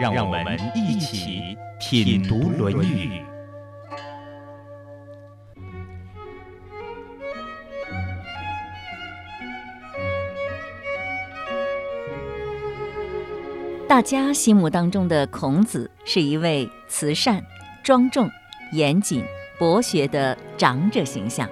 让我们一起品读《论语》。大家心目当中的孔子是一位慈善、庄重、严谨、博学的长者形象。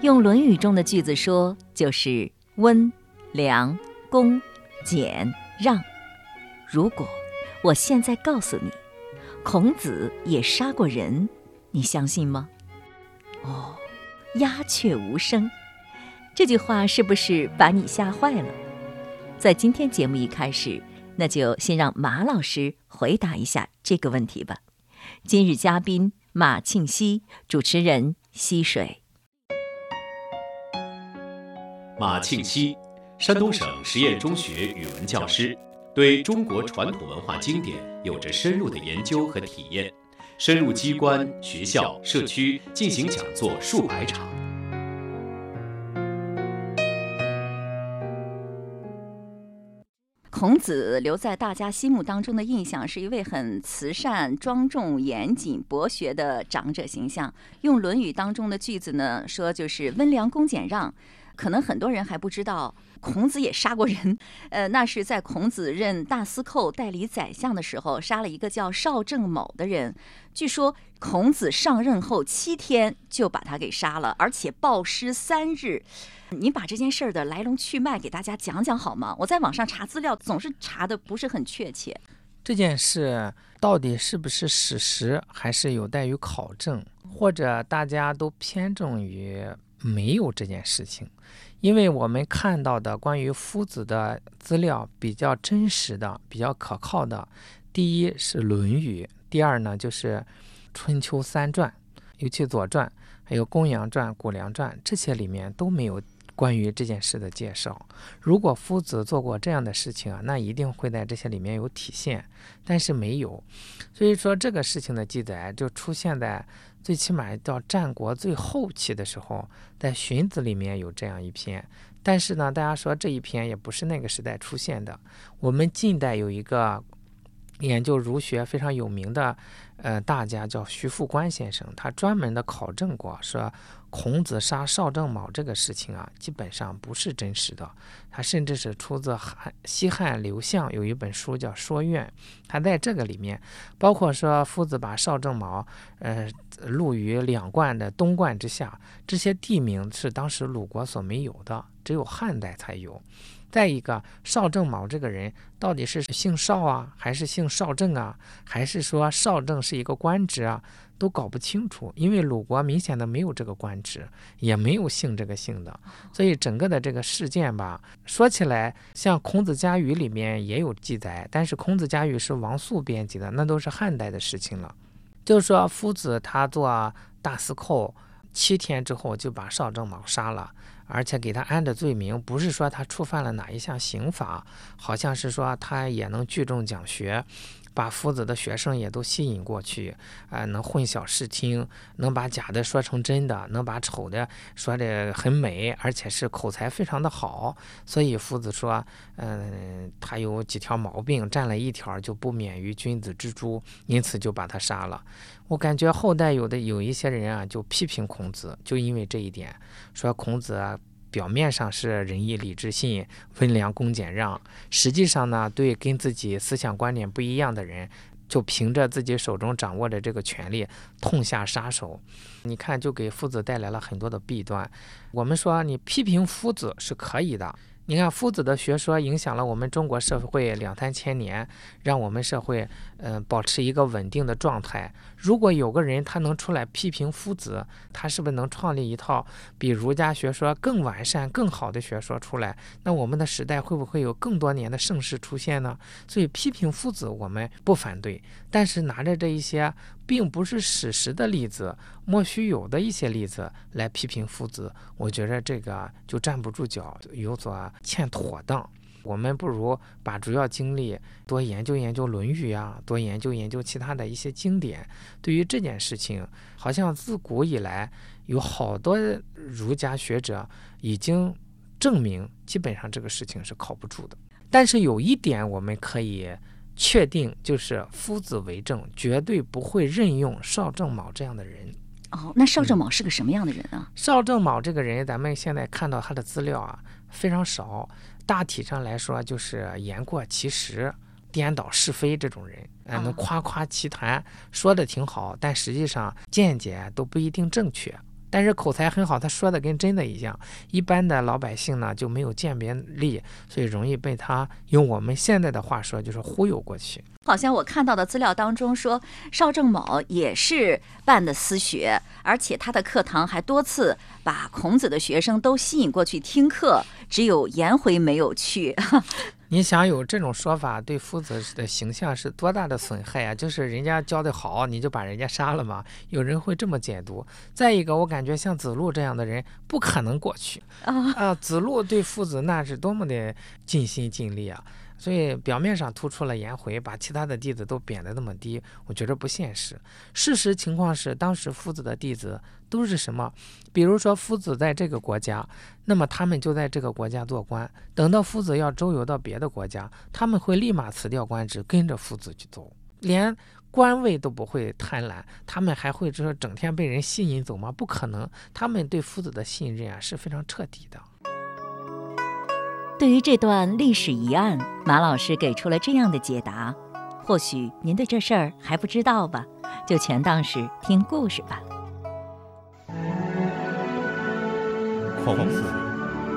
用《论语》中的句子说，就是温、良、恭、俭、让。如果我现在告诉你，孔子也杀过人，你相信吗？哦，鸦雀无声。这句话是不是把你吓坏了？在今天节目一开始。那就先让马老师回答一下这个问题吧。今日嘉宾马庆西，主持人溪水。马庆西，山东省实验中学语文教师，对中国传统文化经典有着深入的研究和体验，深入机关、学校、社区进行讲座数百场。孔子留在大家心目当中的印象是一位很慈善、庄重、严谨、博学的长者形象。用《论语》当中的句子呢说，就是温良恭俭让。可能很多人还不知道，孔子也杀过人。呃，那是在孔子任大司寇、代理宰相的时候，杀了一个叫邵正某的人。据说孔子上任后七天就把他给杀了，而且暴尸三日。你把这件事儿的来龙去脉给大家讲讲好吗？我在网上查资料，总是查的不是很确切。这件事到底是不是史实，还是有待于考证，或者大家都偏重于没有这件事情？因为我们看到的关于夫子的资料比较真实的、比较可靠的，第一是《论语》，第二呢就是《春秋三传》，尤其《左传》还有《公羊传》《谷梁传》这些里面都没有。关于这件事的介绍，如果夫子做过这样的事情啊，那一定会在这些里面有体现，但是没有，所以说这个事情的记载就出现在最起码到战国最后期的时候，在《荀子》里面有这样一篇，但是呢，大家说这一篇也不是那个时代出现的，我们近代有一个。研究儒学非常有名的，呃，大家叫徐复观先生，他专门的考证过，说孔子杀邵正卯这个事情啊，基本上不是真实的。他甚至是出自汉西汉刘向有一本书叫《说苑》，他在这个里面，包括说夫子把邵正卯，呃，录于两冠的东冠之下，这些地名是当时鲁国所没有的，只有汉代才有。再一个，邵正卯这个人到底是姓邵啊，还是姓邵正啊，还是说邵正是一个官职啊，都搞不清楚。因为鲁国明显的没有这个官职，也没有姓这个姓的，所以整个的这个事件吧，说起来像《孔子家语》里面也有记载，但是《孔子家语》是王肃编辑的，那都是汉代的事情了。就是说，夫子他做大司寇七天之后，就把邵正卯杀了。而且给他安的罪名，不是说他触犯了哪一项刑法，好像是说他也能聚众讲学，把夫子的学生也都吸引过去，啊，能混淆视听，能把假的说成真的，能把丑的说的很美，而且是口才非常的好。所以夫子说，嗯，他有几条毛病，占了一条就不免于君子之诛，因此就把他杀了。我感觉后代有的有一些人啊，就批评孔子，就因为这一点，说孔子啊，表面上是仁义礼智信、温良恭俭让，实际上呢，对跟自己思想观点不一样的人，就凭着自己手中掌握的这个权利，痛下杀手。你看，就给夫子带来了很多的弊端。我们说，你批评夫子是可以的。你看，夫子的学说影响了我们中国社会两三千年，让我们社会嗯保持一个稳定的状态。如果有个人他能出来批评夫子，他是不是能创立一套比儒家学说更完善、更好的学说出来？那我们的时代会不会有更多年的盛世出现呢？所以批评夫子我们不反对，但是拿着这一些并不是史实的例子，莫须有的一些例子来批评夫子，我觉得这个就站不住脚，有所欠妥当。我们不如把主要精力多研究研究《论语》呀，多研究研究其他的一些经典。对于这件事情，好像自古以来有好多儒家学者已经证明，基本上这个事情是靠不住的。但是有一点我们可以确定，就是夫子为政，绝对不会任用邵正卯这样的人。哦，那邵正卯是个什么样的人啊？邵正卯这个人，咱们现在看到他的资料啊非常少。大体上来说，就是言过其实、颠倒是非这种人，哎，能夸夸其谈，说的挺好，但实际上见解都不一定正确。但是口才很好，他说的跟真的一样。一般的老百姓呢就没有鉴别力，所以容易被他用我们现在的话说，就是忽悠过去。好像我看到的资料当中说，邵正卯也是办的私学，而且他的课堂还多次把孔子的学生都吸引过去听课，只有颜回没有去。你想有这种说法，对夫子的形象是多大的损害啊？就是人家教的好，你就把人家杀了吗？有人会这么解读。再一个，我感觉像子路这样的人不可能过去啊！啊，子路对夫子那是多么的尽心尽力啊！所以表面上突出了颜回，把其他的弟子都贬得那么低，我觉得不现实。事实情况是，当时夫子的弟子都是什么？比如说夫子在这个国家，那么他们就在这个国家做官。等到夫子要周游到别的国家，他们会立马辞掉官职，跟着夫子去走，连官位都不会贪婪。他们还会说整天被人吸引走吗？不可能，他们对夫子的信任啊是非常彻底的。对于这段历史疑案，马老师给出了这样的解答：或许您对这事儿还不知道吧，就全当是听故事吧。孔子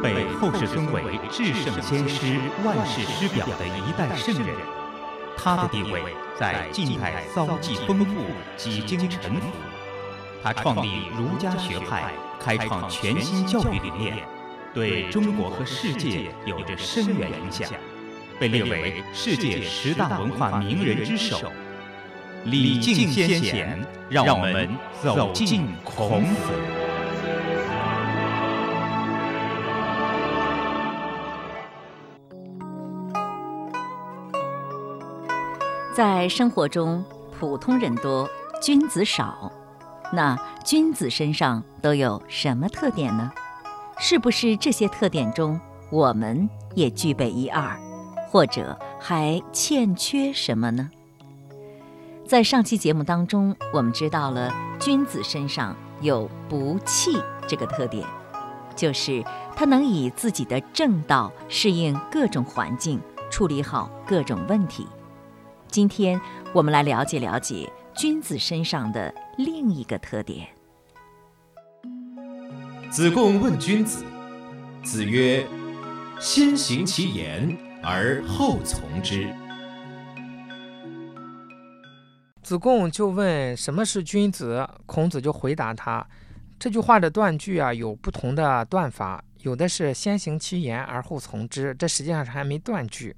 被后世尊为至圣先师、万世师表的一代圣人，他的地位在近代遭际丰富，几经沉浮。他创立儒家学派，开创全新教育理念。对中国和世界有着深远影响，被列为世界十大文化名人之首。礼敬先贤，让我们走进孔子。在生活中，普通人多，君子少。那君子身上都有什么特点呢？是不是这些特点中，我们也具备一二，或者还欠缺什么呢？在上期节目当中，我们知道了君子身上有不弃这个特点，就是他能以自己的正道适应各种环境，处理好各种问题。今天我们来了解了解君子身上的另一个特点。子贡问君子，子曰：“先行其言而后从之。”子贡就问什么是君子，孔子就回答他：这句话的断句啊有不同的断法，有的是先行其言而后从之，这实际上是还没断句。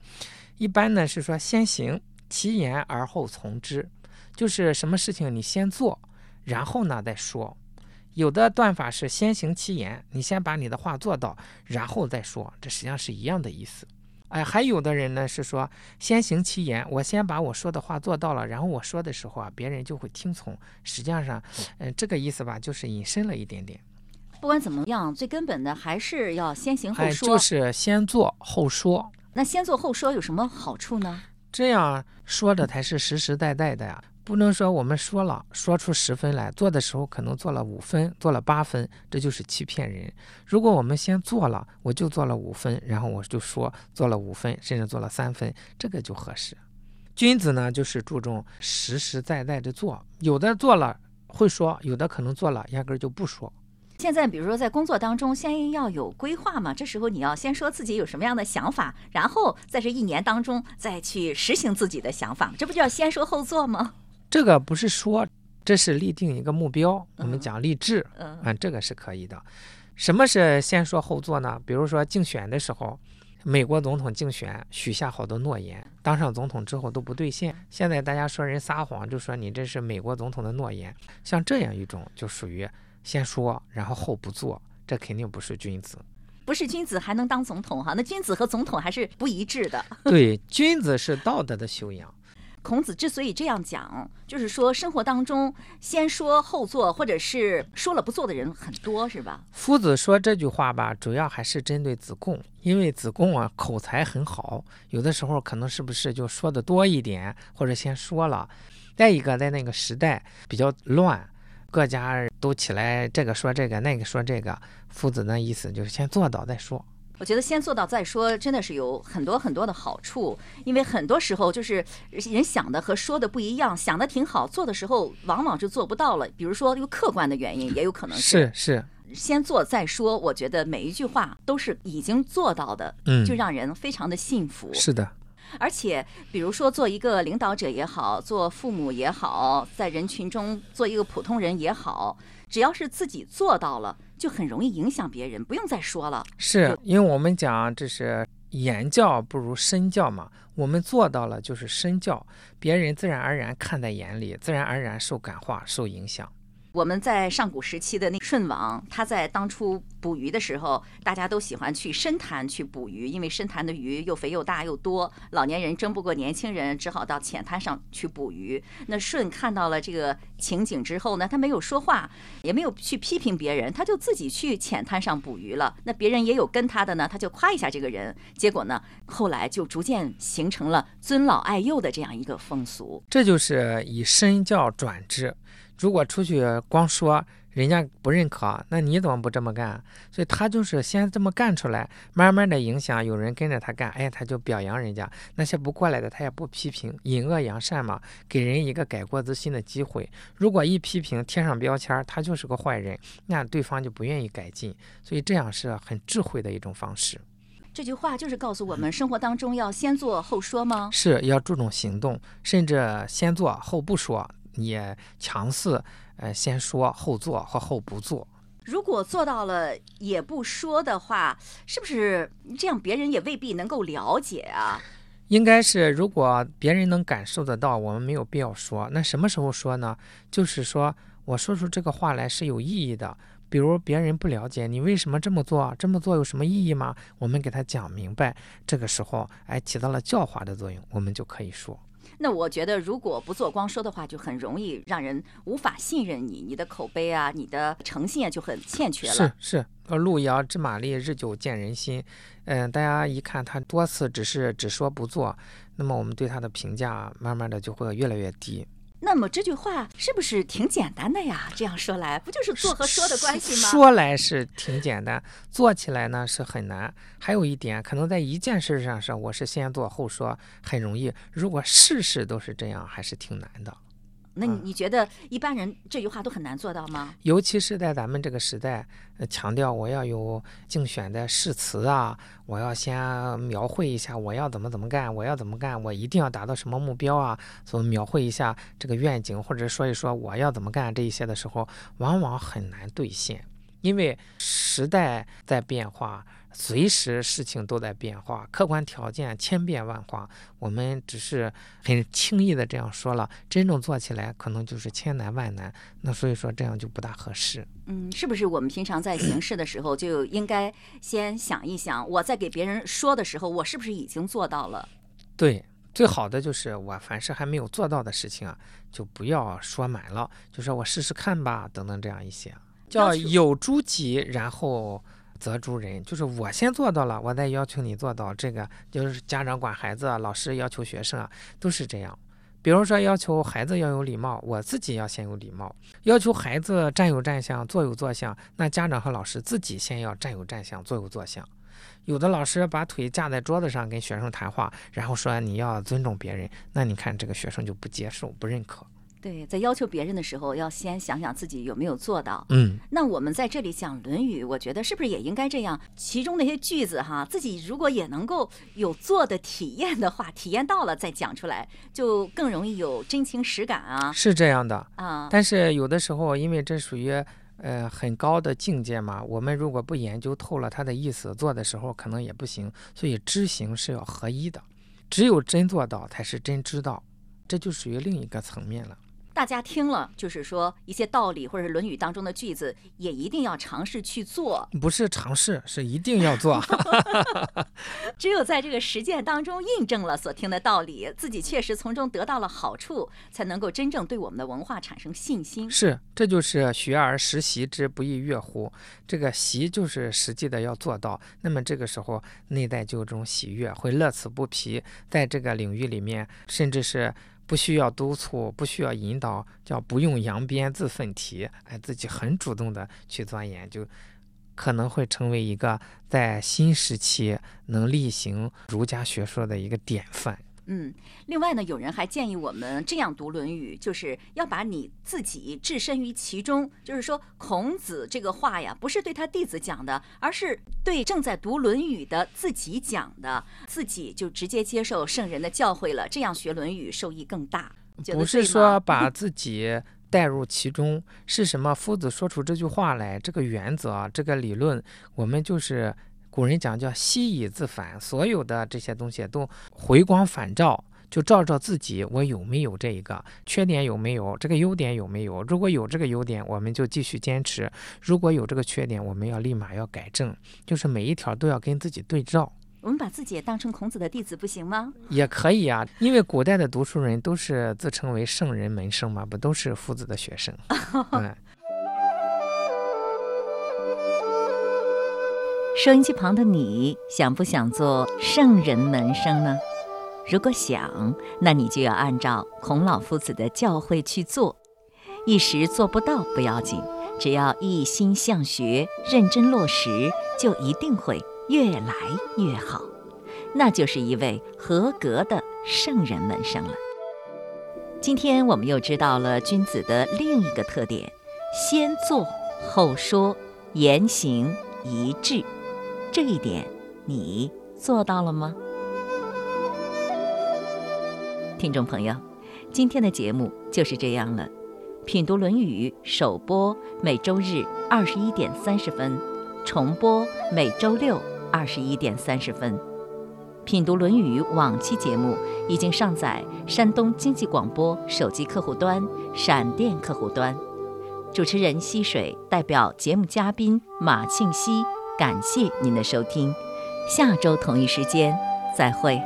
一般呢是说先行其言而后从之，就是什么事情你先做，然后呢再说。有的断法是先行其言，你先把你的话做到，然后再说，这实际上是一样的意思。哎，还有的人呢是说先行其言，我先把我说的话做到了，然后我说的时候啊，别人就会听从。实际上，嗯，这个意思吧，就是引申了一点点。不管怎么样，最根本的还是要先行后说，就是先做后说。那先做后说有什么好处呢？这样说的才是实实在在的呀。不能说我们说了说出十分来，做的时候可能做了五分，做了八分，这就是欺骗人。如果我们先做了，我就做了五分，然后我就说做了五分，甚至做了三分，这个就合适。君子呢，就是注重实实在在的做，有的做了会说，有的可能做了压根就不说。现在比如说在工作当中，先要有规划嘛，这时候你要先说自己有什么样的想法，然后在这一年当中再去实行自己的想法，这不就要先说后做吗？这个不是说，这是立定一个目标。我们讲励志，嗯，这个是可以的。什么是先说后做呢？比如说竞选的时候，美国总统竞选许下好多诺言，当上总统之后都不兑现。现在大家说人撒谎，就说你这是美国总统的诺言。像这样一种，就属于先说然后后不做，这肯定不是君子。不是君子还能当总统哈？那君子和总统还是不一致的。对，君子是道德的修养。孔子之所以这样讲，就是说生活当中先说后做，或者是说了不做的人很多，是吧？夫子说这句话吧，主要还是针对子贡，因为子贡啊口才很好，有的时候可能是不是就说的多一点，或者先说了。再一个，在那个时代比较乱，各家都起来这个说这个，那个说这个，夫子的意思就是先做到再说。我觉得先做到再说，真的是有很多很多的好处。因为很多时候就是人想的和说的不一样，想的挺好，做的时候往往就做不到了。比如说有客观的原因，也有可能是是先做再说。我觉得每一句话都是已经做到的，嗯，就让人非常的幸福。是的，而且比如说做一个领导者也好，做父母也好，在人群中做一个普通人也好，只要是自己做到了。就很容易影响别人，不用再说了。是因为我们讲这是言教不如身教嘛，我们做到了就是身教，别人自然而然看在眼里，自然而然受感化、受影响。我们在上古时期的那舜王，他在当初捕鱼的时候，大家都喜欢去深潭去捕鱼，因为深潭的鱼又肥又大又多，老年人争不过年轻人，只好到浅滩上去捕鱼。那舜看到了这个情景之后呢，他没有说话，也没有去批评别人，他就自己去浅滩上捕鱼了。那别人也有跟他的呢，他就夸一下这个人，结果呢，后来就逐渐形成了尊老爱幼的这样一个风俗。这就是以身教转之。如果出去光说，人家不认可，那你怎么不这么干？所以他就是先这么干出来，慢慢的影响，有人跟着他干，哎，他就表扬人家。那些不过来的，他也不批评，引恶扬善嘛，给人一个改过自新的机会。如果一批评，贴上标签，他就是个坏人，那对方就不愿意改进。所以这样是很智慧的一种方式。这句话就是告诉我们，生活当中要先做后说吗？是要注重行动，甚至先做后不说。也强势，呃，先说后做或后不做。如果做到了也不说的话，是不是这样？别人也未必能够了解啊。应该是，如果别人能感受得到，我们没有必要说。那什么时候说呢？就是说我说出这个话来是有意义的。比如别人不了解你为什么这么做，这么做有什么意义吗？我们给他讲明白，这个时候哎起到了教化的作用，我们就可以说。那我觉得，如果不做光说的话，就很容易让人无法信任你，你的口碑啊，你的诚信啊，就很欠缺了。是是，呃路遥知马力，日久见人心。嗯，大家一看他多次只是只说不做，那么我们对他的评价慢慢的就会越来越低。那么这句话是不是挺简单的呀？这样说来，不就是做和说的关系吗？说来是挺简单，做起来呢是很难。还有一点，可能在一件事上上，我是先做后说，很容易。如果事事都是这样，还是挺难的。那你你觉得一般人这句话都很难做到吗？尤其是在咱们这个时代，强调我要有竞选的誓词啊，我要先描绘一下我要怎么怎么干，我要怎么干，我一定要达到什么目标啊，所描绘一下这个愿景，或者说一说我要怎么干这一些的时候，往往很难兑现，因为时代在变化。随时事情都在变化，客观条件千变万化，我们只是很轻易的这样说了，真正做起来可能就是千难万难。那所以说这样就不大合适。嗯，是不是我们平常在行事的时候就应该先想一想，我在给别人说的时候，我是不是已经做到了？对，最好的就是我凡是还没有做到的事情啊，就不要说满了，就说我试试看吧，等等这样一些，叫有诸己，然后。责诸人，就是我先做到了，我再要求你做到。这个就是家长管孩子，老师要求学生啊，都是这样。比如说要求孩子要有礼貌，我自己要先有礼貌；要求孩子站有站相，坐有坐相，那家长和老师自己先要站有站相，坐有坐相。有的老师把腿架在桌子上跟学生谈话，然后说你要尊重别人，那你看这个学生就不接受、不认可。对，在要求别人的时候，要先想想自己有没有做到。嗯，那我们在这里讲《论语》，我觉得是不是也应该这样？其中那些句子哈，自己如果也能够有做的体验的话，体验到了再讲出来，就更容易有真情实感啊。是这样的啊，但是有的时候，因为这属于呃很高的境界嘛。我们如果不研究透了它的意思，做的时候可能也不行。所以知行是要合一的，只有真做到才是真知道，这就属于另一个层面了。大家听了，就是说一些道理或者是《论语》当中的句子，也一定要尝试去做。不是尝试，是一定要做。只有在这个实践当中印证了所听的道理，自己确实从中得到了好处，才能够真正对我们的文化产生信心。是，这就是学而时习之，不亦说乎？这个习就是实际的要做到，那么这个时候内在就有这种喜悦，会乐此不疲，在这个领域里面，甚至是。不需要督促，不需要引导，叫不用扬鞭自奋蹄，哎，自己很主动的去钻研，就可能会成为一个在新时期能力行儒家学说的一个典范。嗯，另外呢，有人还建议我们这样读《论语》，就是要把你自己置身于其中。就是说，孔子这个话呀，不是对他弟子讲的，而是对正在读《论语》的自己讲的，自己就直接接受圣人的教诲了，这样学《论语》受益更大。不是说 把自己带入其中，是什么？夫子说出这句话来，这个原则，这个理论，我们就是。古人讲叫悉以自反，所有的这些东西都回光返照，就照照自己，我有没有这一个缺点有没有，这个优点有没有？如果有这个优点，我们就继续坚持；如果有这个缺点，我们要立马要改正，就是每一条都要跟自己对照。我们把自己也当成孔子的弟子不行吗？也可以啊，因为古代的读书人都是自称为圣人门生嘛，不都是夫子的学生？嗯。收音机旁的你，想不想做圣人门生呢？如果想，那你就要按照孔老夫子的教诲去做。一时做不到不要紧，只要一心向学，认真落实，就一定会越来越好。那就是一位合格的圣人门生了。今天我们又知道了君子的另一个特点：先做后说，言行一致。这一点你做到了吗？听众朋友，今天的节目就是这样了。品读《论语》首播每周日二十一点三十分，重播每周六二十一点三十分。品读《论语》往期节目已经上载山东经济广播手机客户端、闪电客户端。主持人溪水代表节目嘉宾马庆西。感谢您的收听，下周同一时间再会。